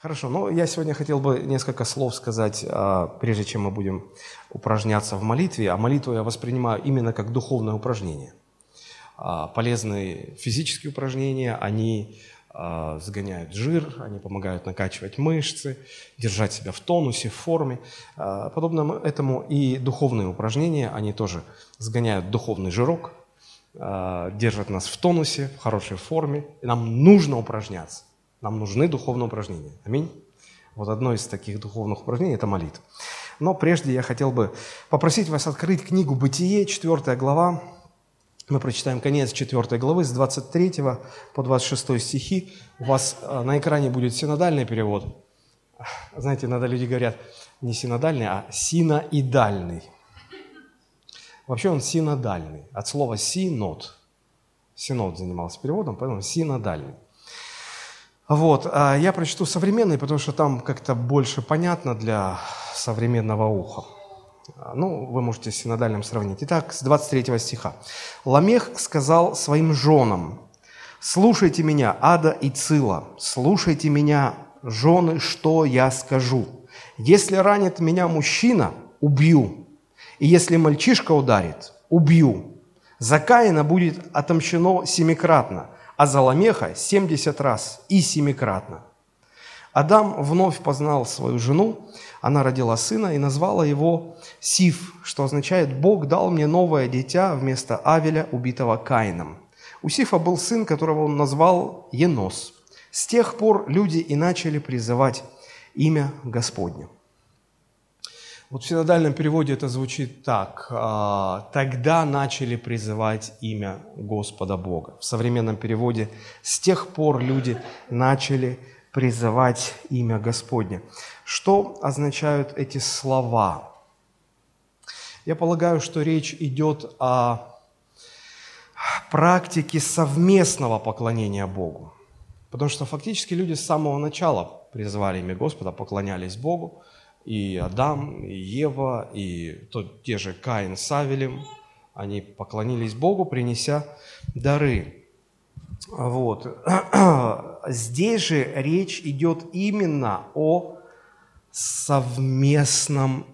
Хорошо, но я сегодня хотел бы несколько слов сказать, а, прежде чем мы будем упражняться в молитве. А молитву я воспринимаю именно как духовное упражнение. А, полезные физические упражнения, они а, сгоняют жир, они помогают накачивать мышцы, держать себя в тонусе, в форме. Подобно этому и духовные упражнения, они тоже сгоняют духовный жирок, держат нас в тонусе, в хорошей форме. И нам нужно упражняться. Нам нужны духовные упражнения. Аминь. Вот одно из таких духовных упражнений – это молитва. Но прежде я хотел бы попросить вас открыть книгу «Бытие», 4 глава. Мы прочитаем конец 4 главы с 23 по 26 стихи. У вас э, на экране будет синодальный перевод. Знаете, иногда люди говорят не синодальный, а синоидальный. Вообще он синодальный. От слова «синод». Синод занимался переводом, поэтому синодальный. Вот, а я прочту современный, потому что там как-то больше понятно для современного уха. Ну, вы можете с синодальным сравнить. Итак, с 23 стиха. «Ламех сказал своим женам, «Слушайте меня, Ада и Цила, слушайте меня, жены, что я скажу. Если ранит меня мужчина, убью, и если мальчишка ударит, убью. За Каина будет отомщено семикратно, а за Ламеха 70 раз и семикратно. Адам вновь познал свою жену, она родила сына и назвала его Сив, что означает «Бог дал мне новое дитя вместо Авеля, убитого Каином». У Сифа был сын, которого он назвал Енос. С тех пор люди и начали призывать имя Господне. Вот в синодальном переводе это звучит так. «А, «Тогда начали призывать имя Господа Бога». В современном переводе «С тех пор люди начали призывать имя Господне». Что означают эти слова? Я полагаю, что речь идет о практике совместного поклонения Богу. Потому что фактически люди с самого начала призывали имя Господа, поклонялись Богу – и Адам, и Ева, и тот, те же Каин с Авелем, они поклонились Богу, принеся дары. Вот. Здесь же речь идет именно о совместном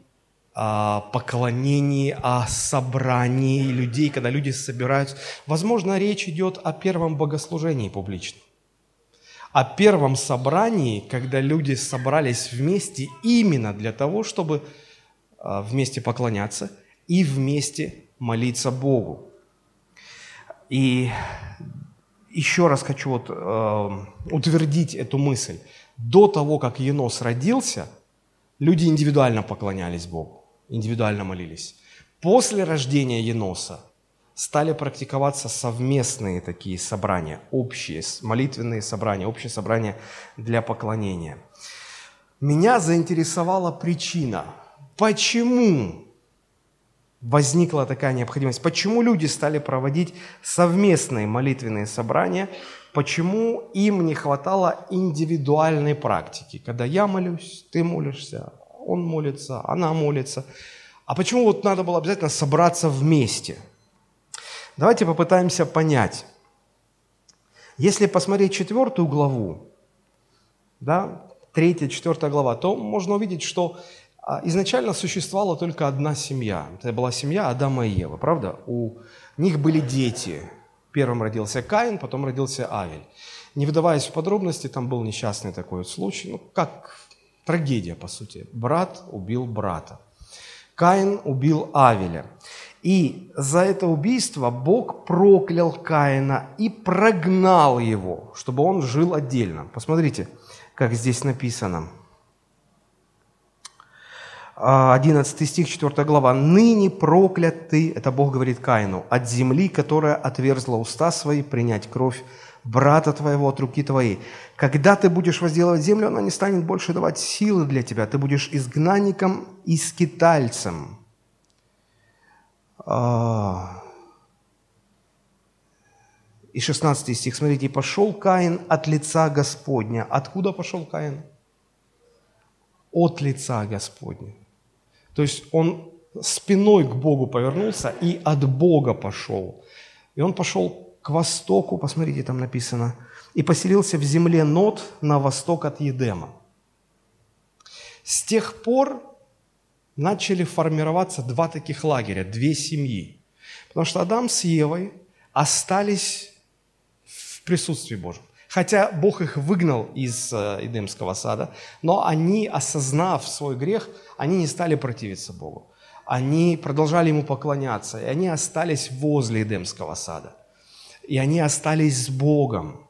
а, поклонении, о собрании людей, когда люди собираются. Возможно, речь идет о первом богослужении публичном о первом собрании, когда люди собрались вместе именно для того, чтобы а, вместе поклоняться и вместе молиться Богу. И еще раз хочу вот, э, утвердить эту мысль. До того, как Енос родился, люди индивидуально поклонялись Богу, индивидуально молились. После рождения Еноса стали практиковаться совместные такие собрания, общие молитвенные собрания, общие собрания для поклонения. Меня заинтересовала причина, почему возникла такая необходимость, почему люди стали проводить совместные молитвенные собрания, почему им не хватало индивидуальной практики, когда я молюсь, ты молишься, он молится, она молится. А почему вот надо было обязательно собраться вместе – Давайте попытаемся понять. Если посмотреть четвертую главу, да, третья, четвертая глава, то можно увидеть, что а, изначально существовала только одна семья. Это была семья Адама и Евы, правда? У них были дети. Первым родился Каин, потом родился Авель. Не вдаваясь в подробности, там был несчастный такой вот случай, ну, как трагедия, по сути. Брат убил брата. Каин убил Авеля. И за это убийство Бог проклял Каина и прогнал его, чтобы он жил отдельно. Посмотрите, как здесь написано. 11 стих, 4 глава. «Ныне проклят ты, это Бог говорит Каину, от земли, которая отверзла уста свои, принять кровь брата твоего от руки твоей. Когда ты будешь возделывать землю, она не станет больше давать силы для тебя. Ты будешь изгнанником и скитальцем, а, и 16 стих, смотрите, «Пошел Каин от лица Господня». Откуда пошел Каин? От лица Господня. То есть он спиной к Богу повернулся и от Бога пошел. И он пошел к востоку, посмотрите, там написано, и поселился в земле Нот на восток от Едема. С тех пор начали формироваться два таких лагеря, две семьи. Потому что Адам с Евой остались в присутствии Божьем. Хотя Бог их выгнал из э, Эдемского сада, но они, осознав свой грех, они не стали противиться Богу. Они продолжали Ему поклоняться, и они остались возле Эдемского сада. И они остались с Богом,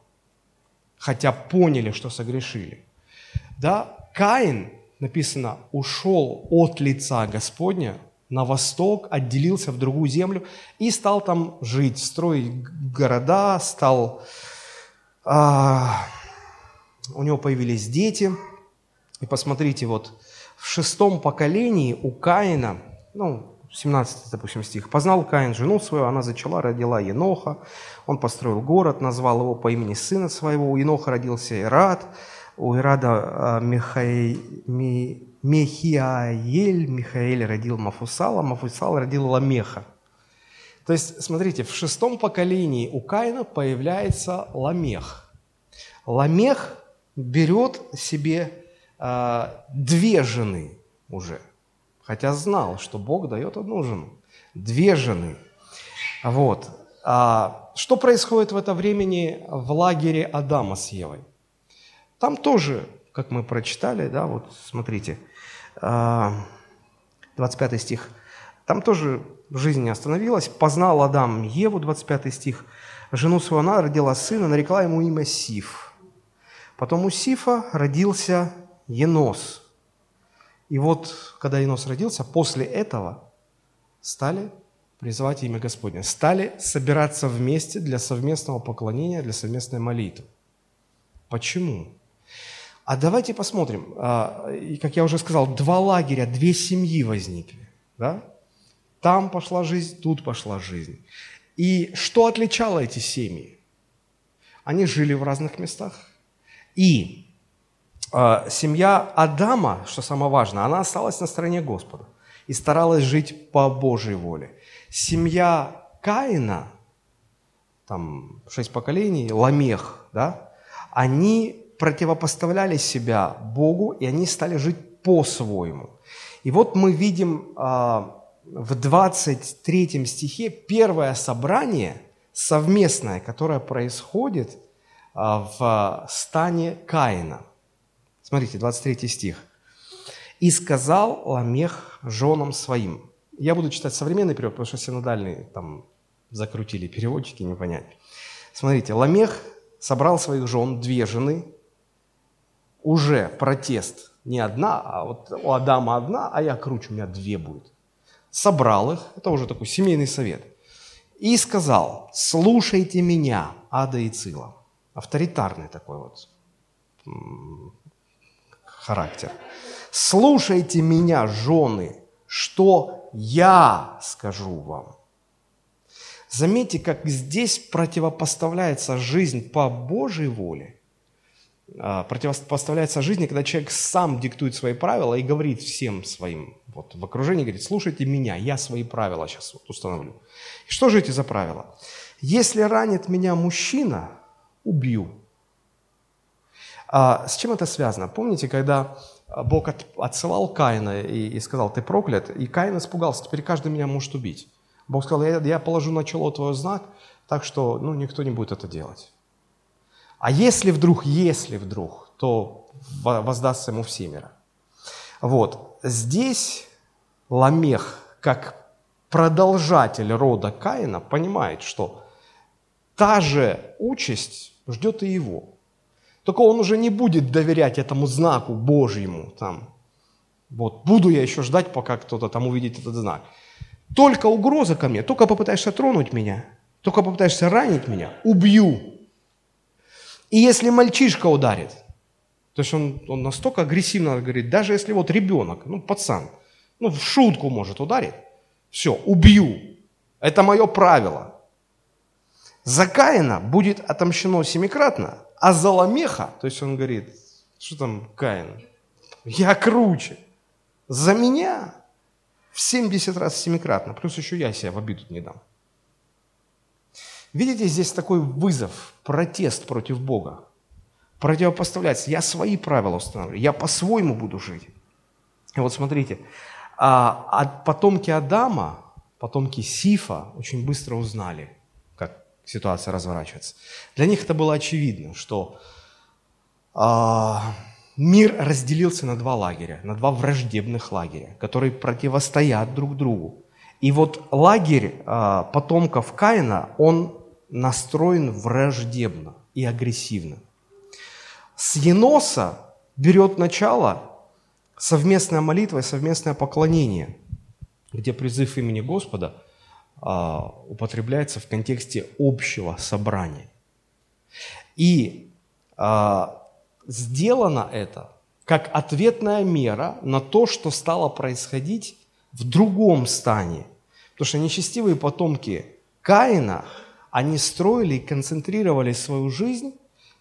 хотя поняли, что согрешили. Да, Каин, написано, ушел от лица Господня на восток, отделился в другую землю и стал там жить, строить города, стал а, у него появились дети. И посмотрите, вот в шестом поколении у Каина, ну, 17, допустим, стих. «Познал Каин жену свою, она зачала, родила Еноха. Он построил город, назвал его по имени сына своего. У Еноха родился Ирад, у Ирада Михаил, Мехиаэль, Михаэль родил Мафусала, Мафусал родил Ламеха. То есть, смотрите, в шестом поколении у Каина появляется Ламех. Ламех берет себе э, две жены уже, хотя знал, что Бог дает одну жену. Две жены. Вот. А, что происходит в это времени в лагере Адама с Евой? Там тоже, как мы прочитали, да, вот смотрите, 25 а, стих, там тоже жизнь не остановилась. Познал Адам Еву, 25 стих. Жену свою она родила сына, нарекла ему имя Сиф. Потом у Сифа родился Енос. И вот, когда Енос родился, после этого стали призывать имя Господне. Стали собираться вместе для совместного поклонения, для совместной молитвы. Почему? А давайте посмотрим. А, и, как я уже сказал, два лагеря, две семьи возникли. Да? Там пошла жизнь, тут пошла жизнь. И что отличало эти семьи? Они жили в разных местах. И э, семья Адама, что самое важное, она осталась на стороне Господа и старалась жить по Божьей воле. Семья Каина, там шесть поколений, Ламех, да, они противопоставляли себя Богу, и они стали жить по-своему. И вот мы видим э, в 23 стихе первое собрание совместное, которое происходит а, в стане Каина. Смотрите, 23 стих. «И сказал Ламех женам своим». Я буду читать современный перевод, потому что синодальные там закрутили переводчики, не понять. Смотрите, Ламех собрал своих жен, две жены, уже протест, не одна, а вот у Адама одна, а я круче, у меня две будет собрал их, это уже такой семейный совет, и сказал, слушайте меня, Ада и Цила. Авторитарный такой вот характер. Слушайте меня, жены, что я скажу вам. Заметьте, как здесь противопоставляется жизнь по Божьей воле противопоставляется жизни, когда человек сам диктует свои правила и говорит всем своим вот, в окружении, говорит, слушайте меня, я свои правила сейчас вот установлю. И что же эти за правила? Если ранит меня мужчина, убью. А, с чем это связано? Помните, когда Бог от, отсылал Каина и, и сказал, ты проклят, и Каин испугался, теперь каждый меня может убить. Бог сказал, я, я положу на чело твой знак, так что ну, никто не будет это делать. А если вдруг, если вдруг, то воздастся ему всемиро. Вот. Здесь Ламех, как продолжатель рода Каина, понимает, что та же участь ждет и его. Только он уже не будет доверять этому знаку Божьему. Там. Вот, буду я еще ждать, пока кто-то там увидит этот знак. Только угроза ко мне, только попытаешься тронуть меня, только попытаешься ранить меня, убью. И если мальчишка ударит, то есть он, он настолько агрессивно говорит, даже если вот ребенок, ну пацан, ну в шутку может ударить, все, убью. Это мое правило. За Каина будет отомщено семикратно, а за Ламеха, то есть он говорит, что там Каин, я круче. За меня в 70 раз семикратно, плюс еще я себя в обиду не дам. Видите, здесь такой вызов, протест против Бога. Противопоставляется. Я свои правила установлю, я по-своему буду жить. И вот смотрите, а, а потомки Адама, потомки Сифа очень быстро узнали, как ситуация разворачивается. Для них это было очевидно, что а, мир разделился на два лагеря, на два враждебных лагеря, которые противостоят друг другу. И вот лагерь а, потомков Каина, он настроен враждебно и агрессивно. С Еноса берет начало совместная молитва и совместное поклонение, где призыв имени Господа а, употребляется в контексте общего собрания. И а, сделано это как ответная мера на то, что стало происходить в другом стане. Потому что нечестивые потомки Каина, они строили и концентрировали свою жизнь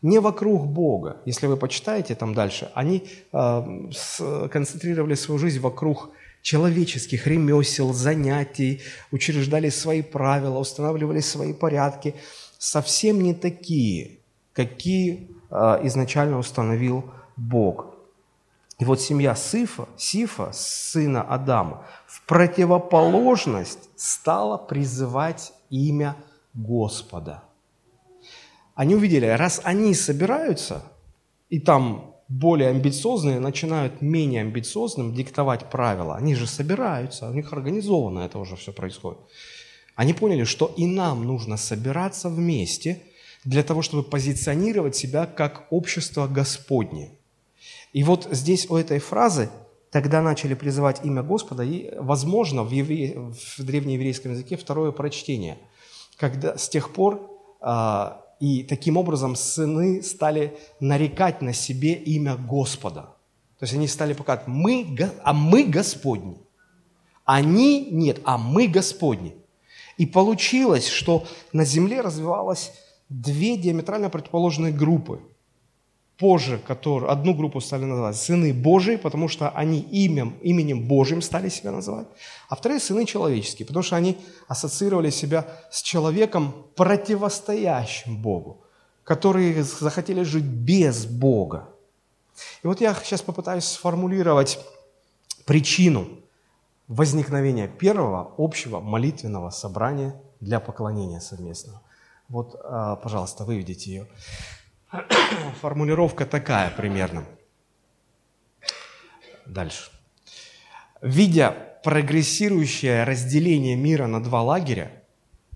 не вокруг Бога. Если вы почитаете там дальше, они э, концентрировали свою жизнь вокруг человеческих ремесел, занятий, учреждали свои правила, устанавливали свои порядки, совсем не такие, какие э, изначально установил Бог. И вот семья Сифа, Сифа, сына Адама, в противоположность стала призывать имя Господа – они увидели, раз они собираются, и там более амбициозные начинают менее амбициозным диктовать правила. Они же собираются, у них организованно это уже все происходит. Они поняли, что и нам нужно собираться вместе для того, чтобы позиционировать себя как общество Господне. И вот здесь у этой фразы тогда начали призывать имя Господа, и, возможно, в, евре... в древнееврейском языке второе прочтение, когда с тех пор а, и таким образом сыны стали нарекать на себе имя Господа. То есть они стали показывать, мы, а мы Господни. Они нет, а мы Господни. И получилось, что на земле развивалось две диаметрально противоположные группы – позже, которые, одну группу стали называть сыны Божии, потому что они именем, именем Божьим стали себя называть, а вторые сыны человеческие, потому что они ассоциировали себя с человеком, противостоящим Богу, которые захотели жить без Бога. И вот я сейчас попытаюсь сформулировать причину возникновения первого общего молитвенного собрания для поклонения совместного. Вот, а, пожалуйста, выведите ее. Формулировка такая примерно. Дальше. Видя прогрессирующее разделение мира на два лагеря,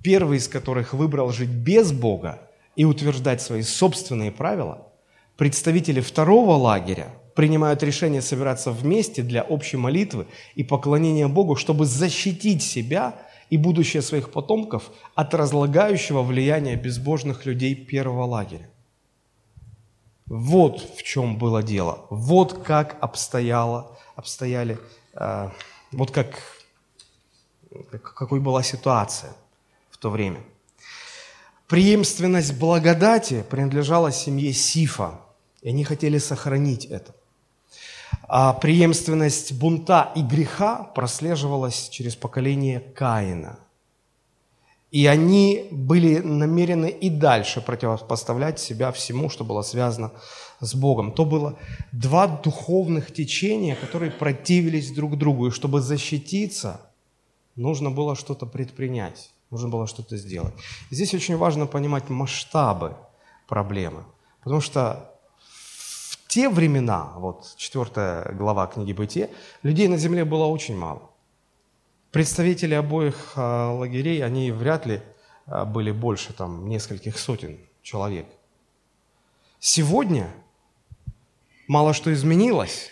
первый из которых выбрал жить без Бога и утверждать свои собственные правила, представители второго лагеря принимают решение собираться вместе для общей молитвы и поклонения Богу, чтобы защитить себя и будущее своих потомков от разлагающего влияния безбожных людей первого лагеря. Вот в чем было дело. Вот как обстояло, обстояли, э, вот как, какой была ситуация в то время. Преемственность благодати принадлежала семье Сифа, и они хотели сохранить это. А преемственность бунта и греха прослеживалась через поколение Каина – и они были намерены и дальше противопоставлять себя всему, что было связано с Богом. То было два духовных течения, которые противились друг другу. И чтобы защититься, нужно было что-то предпринять, нужно было что-то сделать. здесь очень важно понимать масштабы проблемы. Потому что в те времена, вот четвертая глава книги Бытия, людей на земле было очень мало. Представители обоих а, лагерей, они вряд ли а, были больше там нескольких сотен человек. Сегодня мало что изменилось,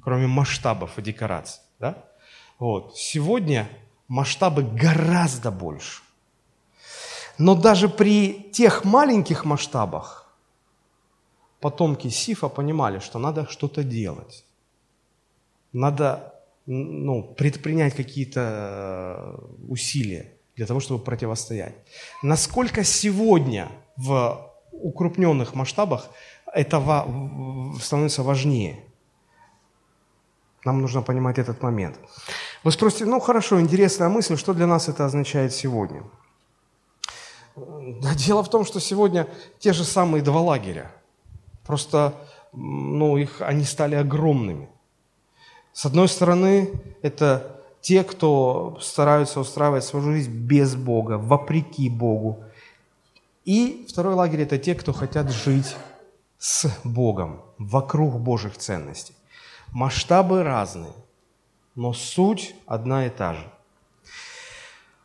кроме масштабов и декораций. Да? Вот. Сегодня масштабы гораздо больше. Но даже при тех маленьких масштабах потомки Сифа понимали, что надо что-то делать. Надо ну, предпринять какие-то э, усилия для того, чтобы противостоять. Насколько сегодня в укрупненных масштабах это становится важнее? Нам нужно понимать этот момент. Вы спросите, ну хорошо, интересная мысль, что для нас это означает сегодня? Дело в том, что сегодня те же самые два лагеря, просто ну, их, они стали огромными. С одной стороны, это те, кто стараются устраивать свою жизнь без Бога, вопреки Богу. И второй лагерь – это те, кто хотят жить с Богом, вокруг Божьих ценностей. Масштабы разные, но суть одна и та же.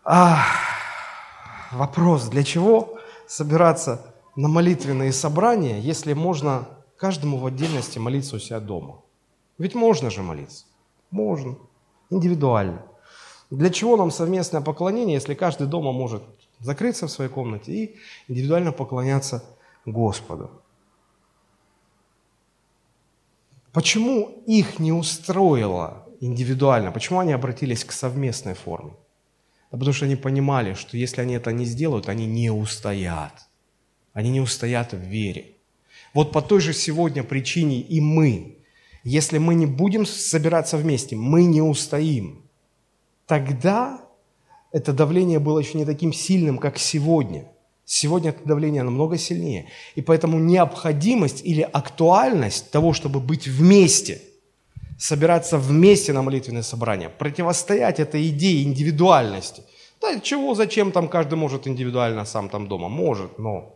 А, вопрос, для чего собираться на молитвенные собрания, если можно каждому в отдельности молиться у себя дома? Ведь можно же молиться. Можно. Индивидуально. Для чего нам совместное поклонение, если каждый дома может закрыться в своей комнате и индивидуально поклоняться Господу? Почему их не устроило индивидуально? Почему они обратились к совместной форме? Да потому что они понимали, что если они это не сделают, они не устоят. Они не устоят в вере. Вот по той же сегодня причине и мы, если мы не будем собираться вместе, мы не устоим. Тогда это давление было еще не таким сильным, как сегодня. Сегодня это давление намного сильнее. И поэтому необходимость или актуальность того, чтобы быть вместе, собираться вместе на молитвенное собрание, противостоять этой идее индивидуальности. Да чего, зачем там каждый может индивидуально сам там дома? Может, но...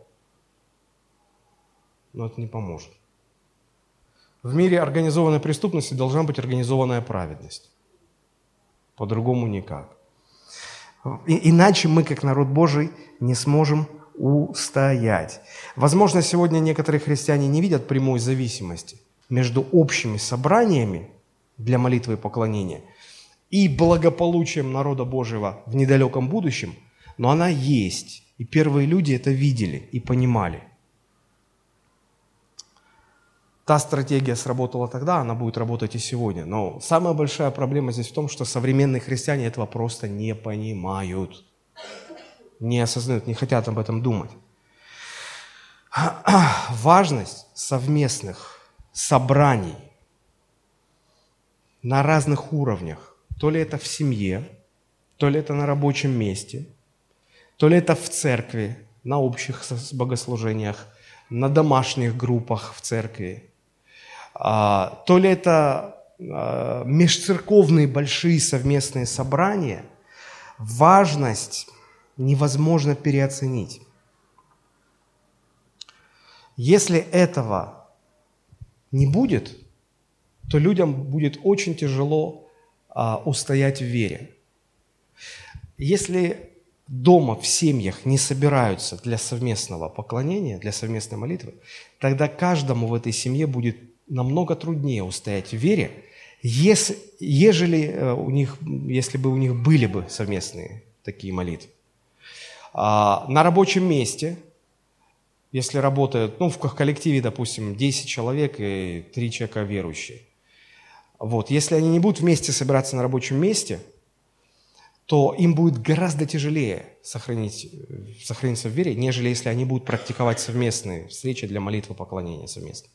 Но это не поможет. В мире организованной преступности должна быть организованная праведность. По-другому никак. И, иначе мы, как народ Божий, не сможем устоять. Возможно, сегодня некоторые христиане не видят прямой зависимости между общими собраниями для молитвы и поклонения и благополучием народа Божьего в недалеком будущем, но она есть. И первые люди это видели и понимали. Та стратегия сработала тогда, она будет работать и сегодня. Но самая большая проблема здесь в том, что современные христиане этого просто не понимают не осознают, не хотят об этом думать. Важность совместных собраний на разных уровнях, то ли это в семье, то ли это на рабочем месте, то ли это в церкви, на общих богослужениях, на домашних группах в церкви, то ли это а, межцерковные большие совместные собрания, важность невозможно переоценить. Если этого не будет, то людям будет очень тяжело а, устоять в вере. Если дома в семьях не собираются для совместного поклонения, для совместной молитвы, тогда каждому в этой семье будет намного труднее устоять в вере, если, ежели э, у них, если бы у них были бы совместные такие молитвы. А, на рабочем месте, если работают, ну, в коллективе, допустим, 10 человек и 3 человека верующие, вот, если они не будут вместе собираться на рабочем месте, то им будет гораздо тяжелее сохранить, сохраниться в вере, нежели если они будут практиковать совместные встречи для молитвы поклонения совместно.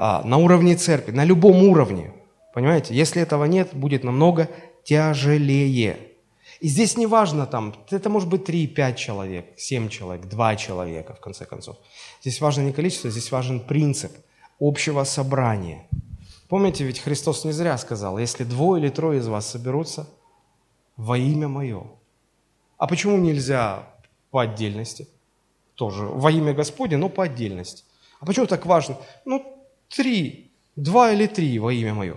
А, на уровне церкви, на любом уровне, понимаете, если этого нет, будет намного тяжелее. И здесь не важно там, это может быть 3-5 человек, 7 человек, 2 человека, в конце концов. Здесь важно не количество, здесь важен принцип общего собрания. Помните, ведь Христос не зря сказал, если двое или трое из вас соберутся во имя Мое. А почему нельзя по отдельности? Тоже во имя Господне, но по отдельности. А почему так важно? Ну, три, два или три во имя Мое.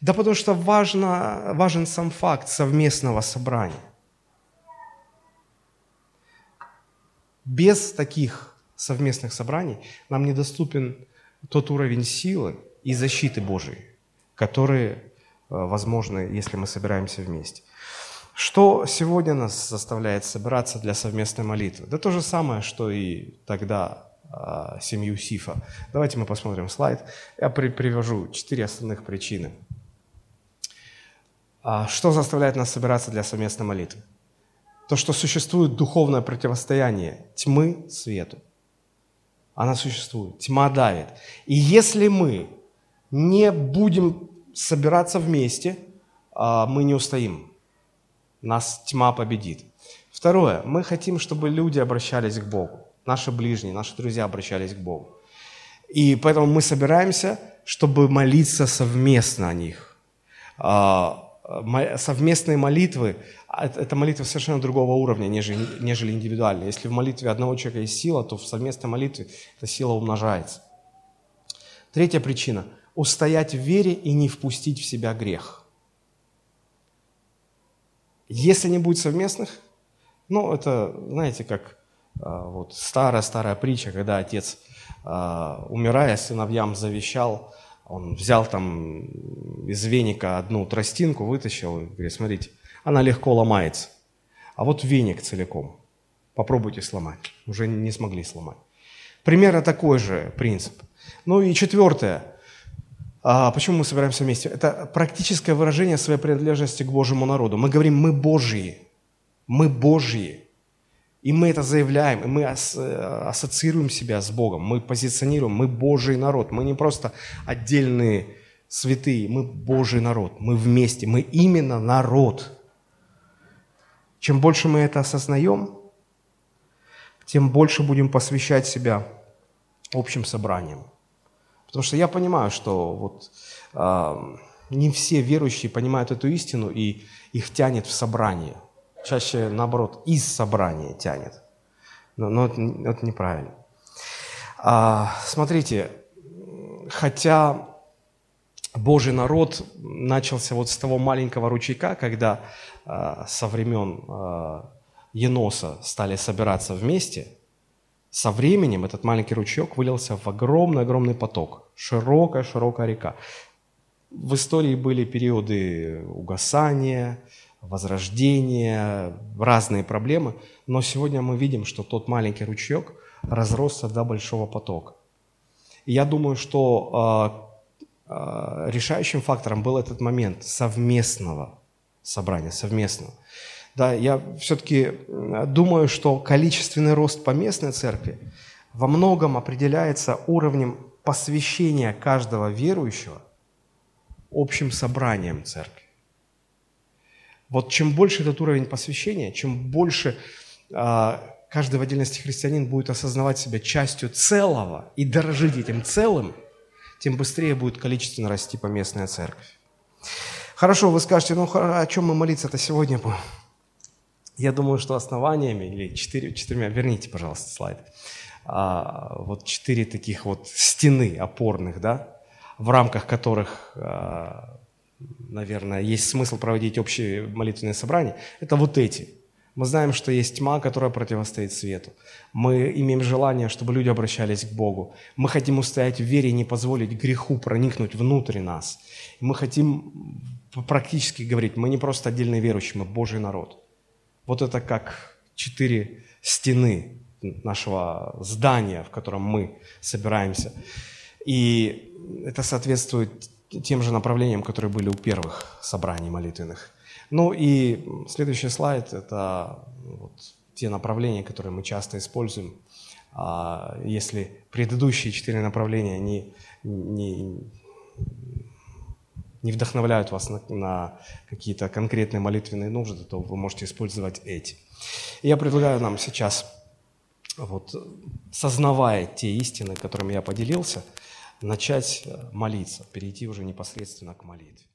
Да потому что важно, важен сам факт совместного собрания. Без таких совместных собраний нам недоступен тот уровень силы и защиты Божией, которые э, возможны, если мы собираемся вместе. Что сегодня нас заставляет собираться для совместной молитвы? Да то же самое, что и тогда семью Сифа. Давайте мы посмотрим слайд. Я при, привожу четыре основных причины – а что заставляет нас собираться для совместной молитвы? То, что существует духовное противостояние тьмы свету. Она существует. Тьма давит. И если мы не будем собираться вместе, а, мы не устоим. Нас тьма победит. Второе. Мы хотим, чтобы люди обращались к Богу. Наши ближние, наши друзья обращались к Богу. И поэтому мы собираемся чтобы молиться совместно о них. А, совместные молитвы а, – это молитва совершенно другого уровня, нежели, индивидуальная. Если в молитве одного человека есть сила, то в совместной молитве эта сила умножается. Третья причина – устоять в вере и не впустить в себя грех. Если не будет совместных, ну, это, знаете, как вот старая-старая притча, когда отец, а, умирая, сыновьям завещал, он взял там из веника одну тростинку, вытащил и говорит, смотрите, она легко ломается. А вот веник целиком. Попробуйте сломать. Уже не смогли сломать. Примерно такой же принцип. Ну и четвертое. А почему мы собираемся вместе? Это практическое выражение своей принадлежности к Божьему народу. Мы говорим, мы Божьи. Мы Божьи. И мы это заявляем, и мы э, ассоциируем себя с Богом, мы позиционируем, мы Божий народ, мы не просто отдельные святые, мы Божий народ, мы вместе, мы именно народ. Чем больше мы это осознаем, тем больше будем посвящать себя общим собраниям. Потому что я понимаю, что вот, э, не все верующие понимают эту истину, и их тянет в собрание – чаще наоборот из собрания тянет. Но, но это, это неправильно. А, смотрите, хотя Божий народ начался вот с того маленького ручейка, когда а, со времен а, Еноса стали собираться вместе, со временем этот маленький ручеек вылился в огромный-огромный поток, широкая-широкая река. В истории были периоды угасания, возрождение, разные проблемы. Но сегодня мы видим, что тот маленький ручеек разросся до большого потока. И я думаю, что э, э, решающим фактором был этот момент совместного собрания, совместного. Да, я все-таки думаю, что количественный рост поместной церкви во многом определяется уровнем посвящения каждого верующего общим собранием церкви. Вот чем больше этот уровень посвящения, чем больше э, каждый в отдельности христианин будет осознавать себя частью целого и дорожить этим целым, тем быстрее будет количественно расти поместная церковь. Хорошо, вы скажете, ну о чем мы молиться-то сегодня будем? Я думаю, что основаниями, или четыре, четырьмя, верните, пожалуйста, слайд, а, вот четыре таких вот стены опорных, да, в рамках которых а, наверное, есть смысл проводить общие молитвенные собрания, это вот эти. Мы знаем, что есть тьма, которая противостоит свету. Мы имеем желание, чтобы люди обращались к Богу. Мы хотим устоять в вере и не позволить греху проникнуть внутрь нас. Мы хотим практически говорить, мы не просто отдельные верующие, мы Божий народ. Вот это как четыре стены нашего здания, в котором мы собираемся. И это соответствует тем же направлениям, которые были у первых собраний молитвенных. Ну и следующий слайд – это вот те направления, которые мы часто используем. А если предыдущие четыре направления не, не, не вдохновляют вас на, на какие-то конкретные молитвенные нужды, то вы можете использовать эти. Я предлагаю нам сейчас, вот, сознавая те истины, которыми я поделился – начать э, молиться, перейти уже непосредственно к молитве.